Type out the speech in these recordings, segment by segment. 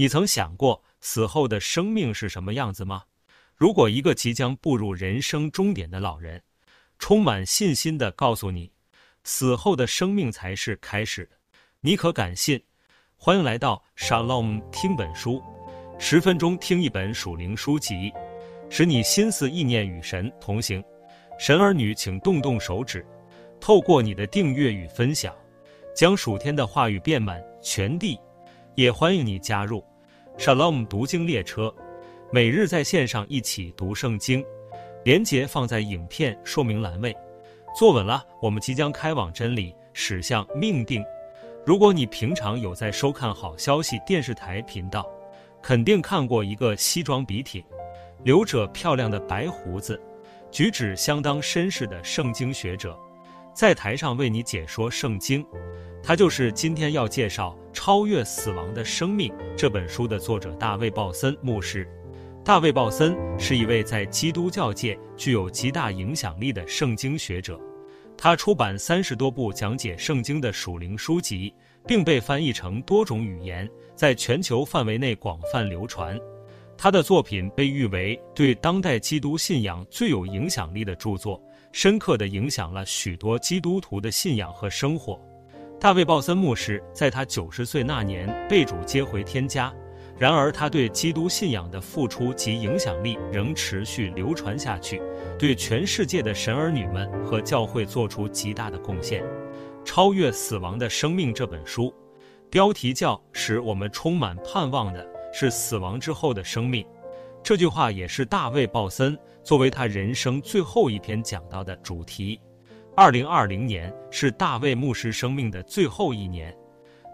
你曾想过死后的生命是什么样子吗？如果一个即将步入人生终点的老人，充满信心地告诉你，死后的生命才是开始，你可敢信？欢迎来到 Shalom 听本书，十分钟听一本属灵书籍，使你心思意念与神同行。神儿女，请动动手指，透过你的订阅与分享，将属天的话语遍满全地。也欢迎你加入 Shalom 读经列车，每日在线上一起读圣经，连结放在影片说明栏位。坐稳了，我们即将开往真理，驶向命定。如果你平常有在收看好消息电视台频道，肯定看过一个西装笔挺、留着漂亮的白胡子、举止相当绅士的圣经学者，在台上为你解说圣经。他就是今天要介绍《超越死亡的生命》这本书的作者大卫·鲍森牧师。大卫·鲍森是一位在基督教界具有极大影响力的圣经学者，他出版三十多部讲解圣经的属灵书籍，并被翻译成多种语言，在全球范围内广泛流传。他的作品被誉为对当代基督信仰最有影响力的著作，深刻地影响了许多基督徒的信仰和生活。大卫·鲍森牧师在他九十岁那年被主接回天家，然而他对基督信仰的付出及影响力仍持续流传下去，对全世界的神儿女们和教会做出极大的贡献。《超越死亡的生命》这本书，标题叫“使我们充满盼望的是死亡之后的生命”，这句话也是大卫·鲍森作为他人生最后一篇讲到的主题。二零二零年是大卫牧师生命的最后一年，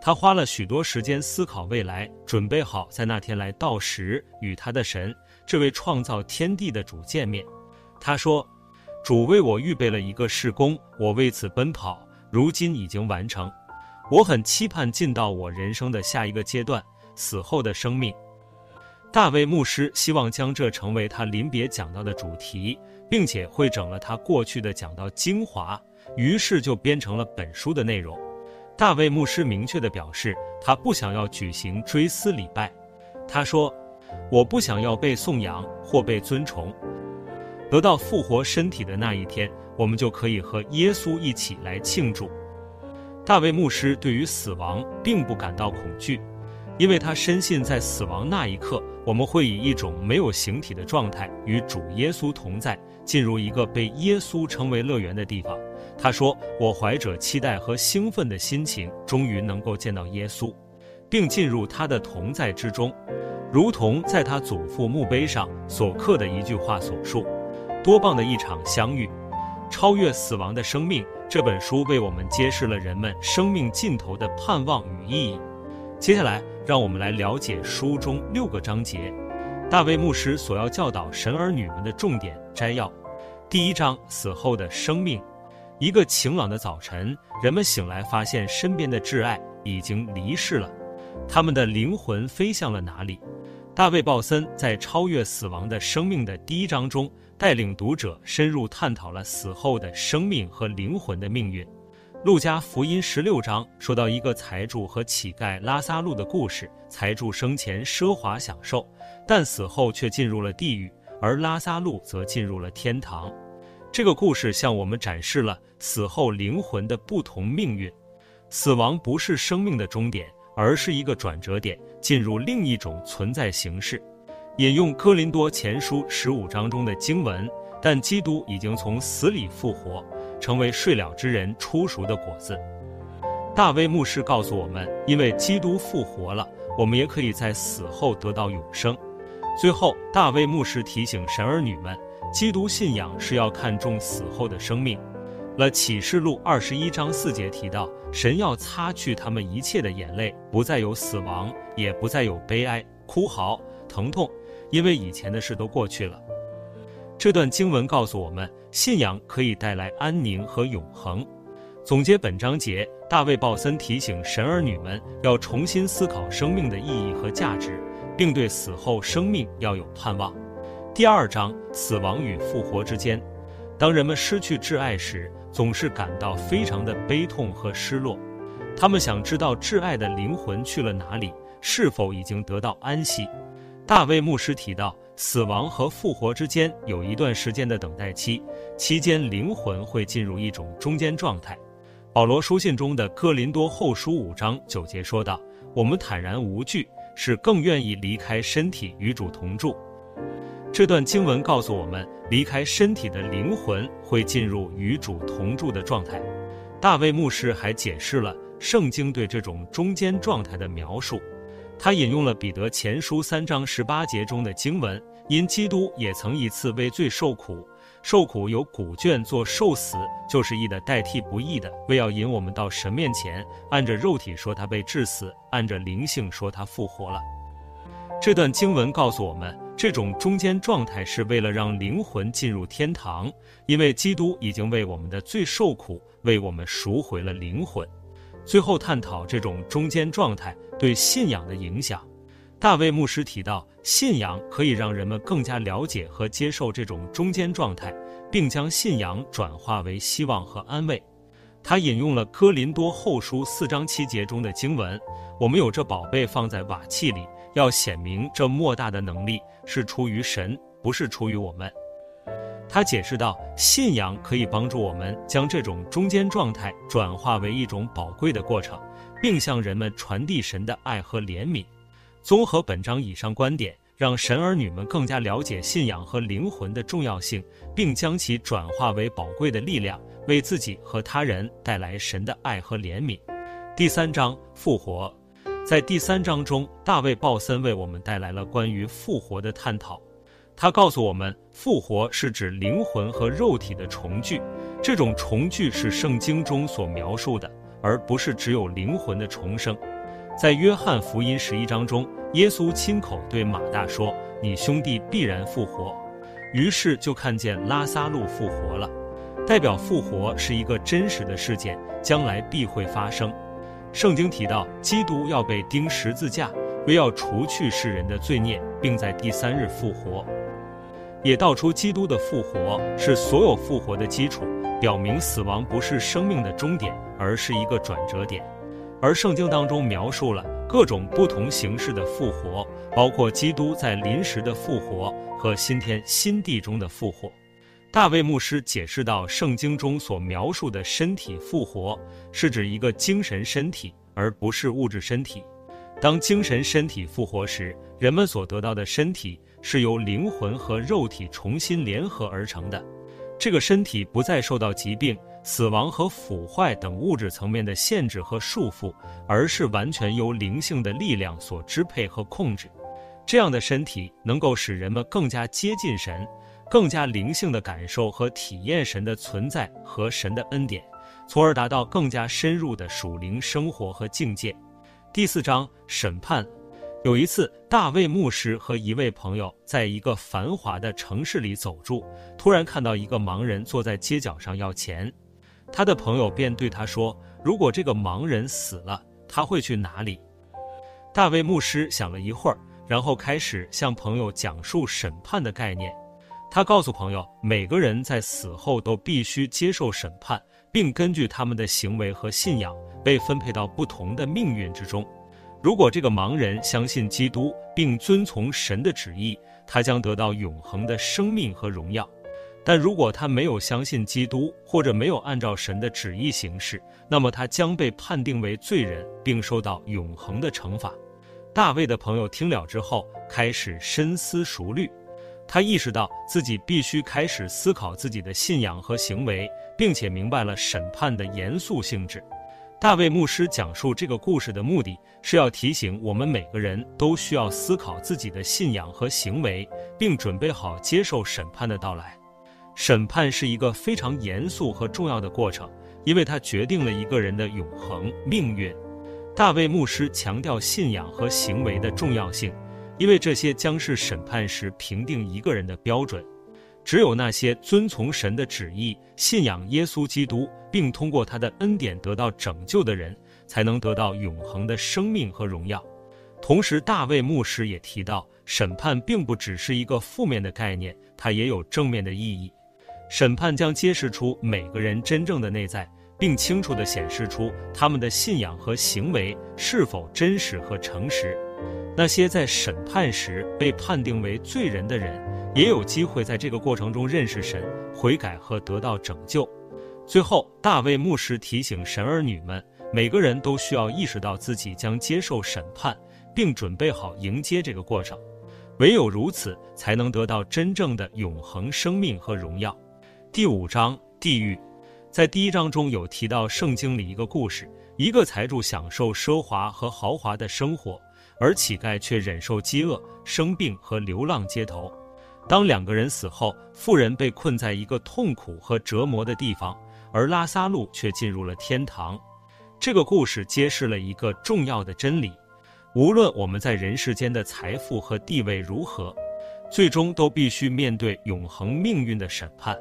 他花了许多时间思考未来，准备好在那天来到时与他的神，这位创造天地的主见面。他说：“主为我预备了一个事工，我为此奔跑，如今已经完成。我很期盼进到我人生的下一个阶段——死后的生命。”大卫牧师希望将这成为他临别讲道的主题。并且汇整了他过去的讲道精华，于是就编成了本书的内容。大卫牧师明确地表示，他不想要举行追思礼拜。他说：“我不想要被颂扬或被尊崇。得到复活身体的那一天，我们就可以和耶稣一起来庆祝。”大卫牧师对于死亡并不感到恐惧，因为他深信在死亡那一刻，我们会以一种没有形体的状态与主耶稣同在。进入一个被耶稣称为乐园的地方，他说：“我怀着期待和兴奋的心情，终于能够见到耶稣，并进入他的同在之中，如同在他祖父墓碑上所刻的一句话所述。多棒的一场相遇！超越死亡的生命这本书为我们揭示了人们生命尽头的盼望与意义。接下来，让我们来了解书中六个章节。”大卫牧师所要教导神儿女们的重点摘要：第一章，死后的生命。一个晴朗的早晨，人们醒来，发现身边的挚爱已经离世了。他们的灵魂飞向了哪里？大卫·鲍森在《超越死亡的生命》的第一章中，带领读者深入探讨了死后的生命和灵魂的命运。路加福音十六章说到一个财主和乞丐拉撒路的故事。财主生前奢华享受，但死后却进入了地狱，而拉撒路则进入了天堂。这个故事向我们展示了死后灵魂的不同命运。死亡不是生命的终点，而是一个转折点，进入另一种存在形式。引用哥林多前书十五章中的经文，但基督已经从死里复活。成为睡了之人初熟的果子。大卫牧师告诉我们，因为基督复活了，我们也可以在死后得到永生。最后，大卫牧师提醒神儿女们，基督信仰是要看重死后的生命。了启示录二十一章四节提到，神要擦去他们一切的眼泪，不再有死亡，也不再有悲哀、哭嚎、疼痛，因为以前的事都过去了。这段经文告诉我们，信仰可以带来安宁和永恒。总结本章节，大卫·鲍森提醒神儿女们要重新思考生命的意义和价值，并对死后生命要有盼望。第二章，死亡与复活之间，当人们失去挚爱时，总是感到非常的悲痛和失落。他们想知道挚爱的灵魂去了哪里，是否已经得到安息。大卫牧师提到，死亡和复活之间有一段时间的等待期，期间灵魂会进入一种中间状态。保罗书信中的哥林多后书五章九节说道：“我们坦然无惧，是更愿意离开身体与主同住。”这段经文告诉我们，离开身体的灵魂会进入与主同住的状态。大卫牧师还解释了圣经对这种中间状态的描述。他引用了彼得前书三章十八节中的经文：“因基督也曾一次为罪受苦，受苦有古卷做受死就是义的代替不义的，为要引我们到神面前。按着肉体说他被治死，按着灵性说他复活了。”这段经文告诉我们，这种中间状态是为了让灵魂进入天堂，因为基督已经为我们的罪受苦，为我们赎回了灵魂。最后探讨这种中间状态对信仰的影响。大卫牧师提到，信仰可以让人们更加了解和接受这种中间状态，并将信仰转化为希望和安慰。他引用了哥林多后书四章七节中的经文：“我们有这宝贝放在瓦器里，要显明这莫大的能力是出于神，不是出于我们。”他解释道，信仰可以帮助我们将这种中间状态转化为一种宝贵的过程，并向人们传递神的爱和怜悯。综合本章以上观点，让神儿女们更加了解信仰和灵魂的重要性，并将其转化为宝贵的力量，为自己和他人带来神的爱和怜悯。第三章复活，在第三章中，大卫·鲍森为我们带来了关于复活的探讨。他告诉我们，复活是指灵魂和肉体的重聚，这种重聚是圣经中所描述的，而不是只有灵魂的重生。在约翰福音十一章中，耶稣亲口对马大说：“你兄弟必然复活。”于是就看见拉撒路复活了，代表复活是一个真实的事件，将来必会发生。圣经提到，基督要被钉十字架，为要除去世人的罪孽，并在第三日复活。也道出基督的复活是所有复活的基础，表明死亡不是生命的终点，而是一个转折点。而圣经当中描述了各种不同形式的复活，包括基督在临时的复活和新天新地中的复活。大卫牧师解释到，圣经中所描述的身体复活，是指一个精神身体，而不是物质身体。当精神身体复活时，人们所得到的身体。是由灵魂和肉体重新联合而成的，这个身体不再受到疾病、死亡和腐坏等物质层面的限制和束缚，而是完全由灵性的力量所支配和控制。这样的身体能够使人们更加接近神，更加灵性的感受和体验神的存在和神的恩典，从而达到更加深入的属灵生活和境界。第四章审判。有一次，大卫牧师和一位朋友在一个繁华的城市里走住，突然看到一个盲人坐在街角上要钱。他的朋友便对他说：“如果这个盲人死了，他会去哪里？”大卫牧师想了一会儿，然后开始向朋友讲述审判的概念。他告诉朋友，每个人在死后都必须接受审判，并根据他们的行为和信仰被分配到不同的命运之中。如果这个盲人相信基督并遵从神的旨意，他将得到永恒的生命和荣耀；但如果他没有相信基督，或者没有按照神的旨意行事，那么他将被判定为罪人，并受到永恒的惩罚。大卫的朋友听了之后，开始深思熟虑，他意识到自己必须开始思考自己的信仰和行为，并且明白了审判的严肃性质。大卫牧师讲述这个故事的目的是要提醒我们每个人都需要思考自己的信仰和行为，并准备好接受审判的到来。审判是一个非常严肃和重要的过程，因为它决定了一个人的永恒命运。大卫牧师强调信仰和行为的重要性，因为这些将是审判时评定一个人的标准。只有那些遵从神的旨意、信仰耶稣基督，并通过他的恩典得到拯救的人，才能得到永恒的生命和荣耀。同时，大卫牧师也提到，审判并不只是一个负面的概念，它也有正面的意义。审判将揭示出每个人真正的内在，并清楚地显示出他们的信仰和行为是否真实和诚实。那些在审判时被判定为罪人的人，也有机会在这个过程中认识神、悔改和得到拯救。最后，大卫牧师提醒神儿女们，每个人都需要意识到自己将接受审判，并准备好迎接这个过程。唯有如此，才能得到真正的永恒生命和荣耀。第五章，地狱。在第一章中有提到圣经里一个故事：一个财主享受奢华和豪华的生活，而乞丐却忍受饥饿、生病和流浪街头。当两个人死后，富人被困在一个痛苦和折磨的地方，而拉撒路却进入了天堂。这个故事揭示了一个重要的真理。无论我们在人世间的财富和地位如何，最终都必须面对永恒命运的审判。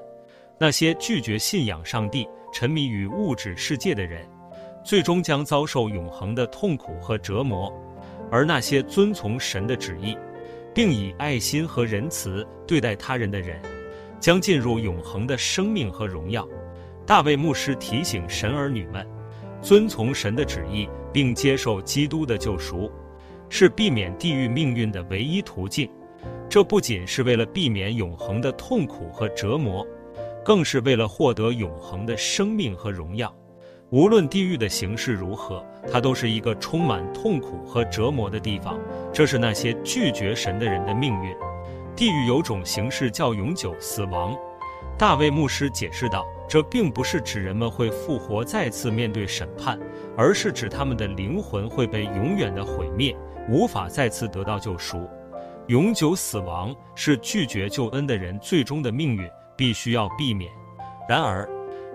那些拒绝信仰上帝、沉迷于物质世界的人，最终将遭受永恒的痛苦和折磨；而那些遵从神的旨意，并以爱心和仁慈对待他人的人，将进入永恒的生命和荣耀。大卫牧师提醒神儿女们，遵从神的旨意，并接受基督的救赎。是避免地狱命运的唯一途径，这不仅是为了避免永恒的痛苦和折磨，更是为了获得永恒的生命和荣耀。无论地狱的形式如何，它都是一个充满痛苦和折磨的地方。这是那些拒绝神的人的命运。地狱有种形式叫永久死亡。大卫牧师解释道，这并不是指人们会复活再次面对审判，而是指他们的灵魂会被永远的毁灭。无法再次得到救赎，永久死亡是拒绝救恩的人最终的命运，必须要避免。然而，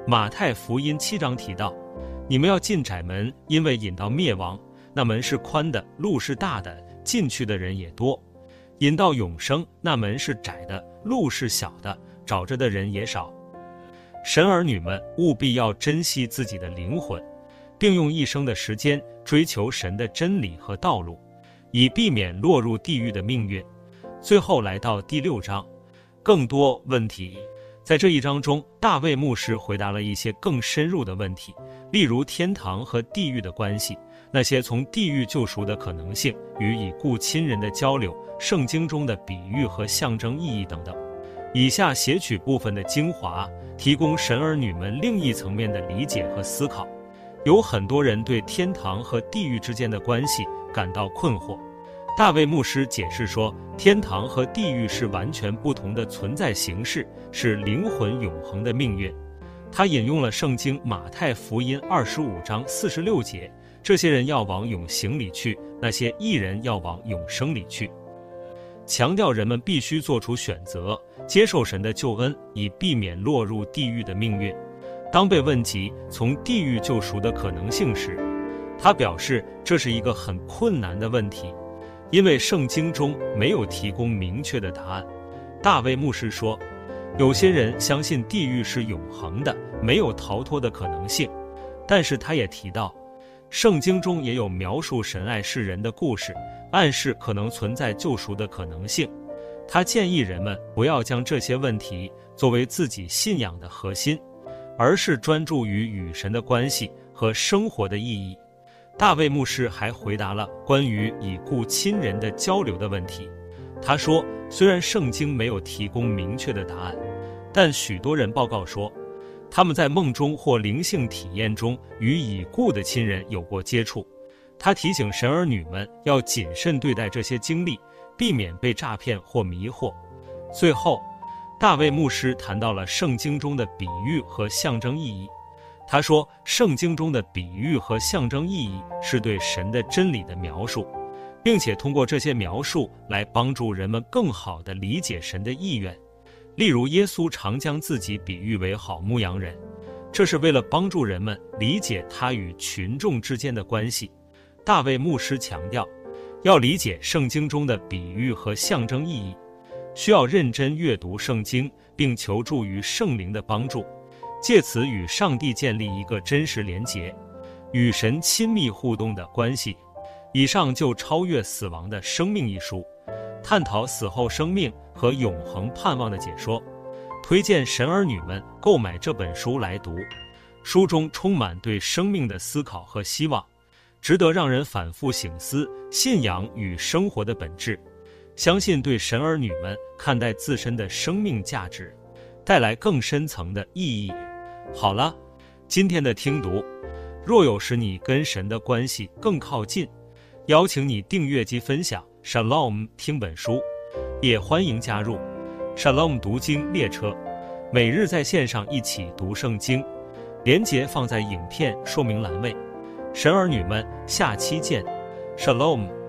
马太福音七章提到：“你们要进窄门，因为引到灭亡，那门是宽的，路是大的，进去的人也多；引到永生，那门是窄的，路是小的，找着的人也少。”神儿女们务必要珍惜自己的灵魂，并用一生的时间追求神的真理和道路。以避免落入地狱的命运。最后来到第六章，更多问题。在这一章中，大卫牧师回答了一些更深入的问题，例如天堂和地狱的关系，那些从地狱救赎的可能性与已故亲人的交流，圣经中的比喻和象征意义等等。以下写取部分的精华，提供神儿女们另一层面的理解和思考。有很多人对天堂和地狱之间的关系感到困惑。大卫牧师解释说，天堂和地狱是完全不同的存在形式，是灵魂永恒的命运。他引用了圣经马太福音二十五章四十六节：“这些人要往永行里去，那些义人要往永生里去。”强调人们必须做出选择，接受神的救恩，以避免落入地狱的命运。当被问及从地狱救赎的可能性时，他表示这是一个很困难的问题，因为圣经中没有提供明确的答案。大卫牧师说，有些人相信地狱是永恒的，没有逃脱的可能性，但是他也提到，圣经中也有描述神爱世人的故事，暗示可能存在救赎的可能性。他建议人们不要将这些问题作为自己信仰的核心，而是专注于与神的关系和生活的意义。大卫牧师还回答了关于已故亲人的交流的问题。他说，虽然圣经没有提供明确的答案，但许多人报告说，他们在梦中或灵性体验中与已故的亲人有过接触。他提醒神儿女们要谨慎对待这些经历，避免被诈骗或迷惑。最后，大卫牧师谈到了圣经中的比喻和象征意义。他说，圣经中的比喻和象征意义是对神的真理的描述，并且通过这些描述来帮助人们更好地理解神的意愿。例如，耶稣常将自己比喻为好牧羊人，这是为了帮助人们理解他与群众之间的关系。大卫牧师强调，要理解圣经中的比喻和象征意义，需要认真阅读圣经，并求助于圣灵的帮助。借此与上帝建立一个真实连结，与神亲密互动的关系。以上就超越死亡的生命一书，探讨死后生命和永恒盼望的解说。推荐神儿女们购买这本书来读，书中充满对生命的思考和希望。值得让人反复省思信仰与生活的本质。相信对神儿女们看待自身的生命价值，带来更深层的意义。好了，今天的听读，若有使你跟神的关系更靠近，邀请你订阅及分享。Shalom 听本书，也欢迎加入 Shalom 读经列车，每日在线上一起读圣经。连接放在影片说明栏位。神儿女们，下期见，Shalom。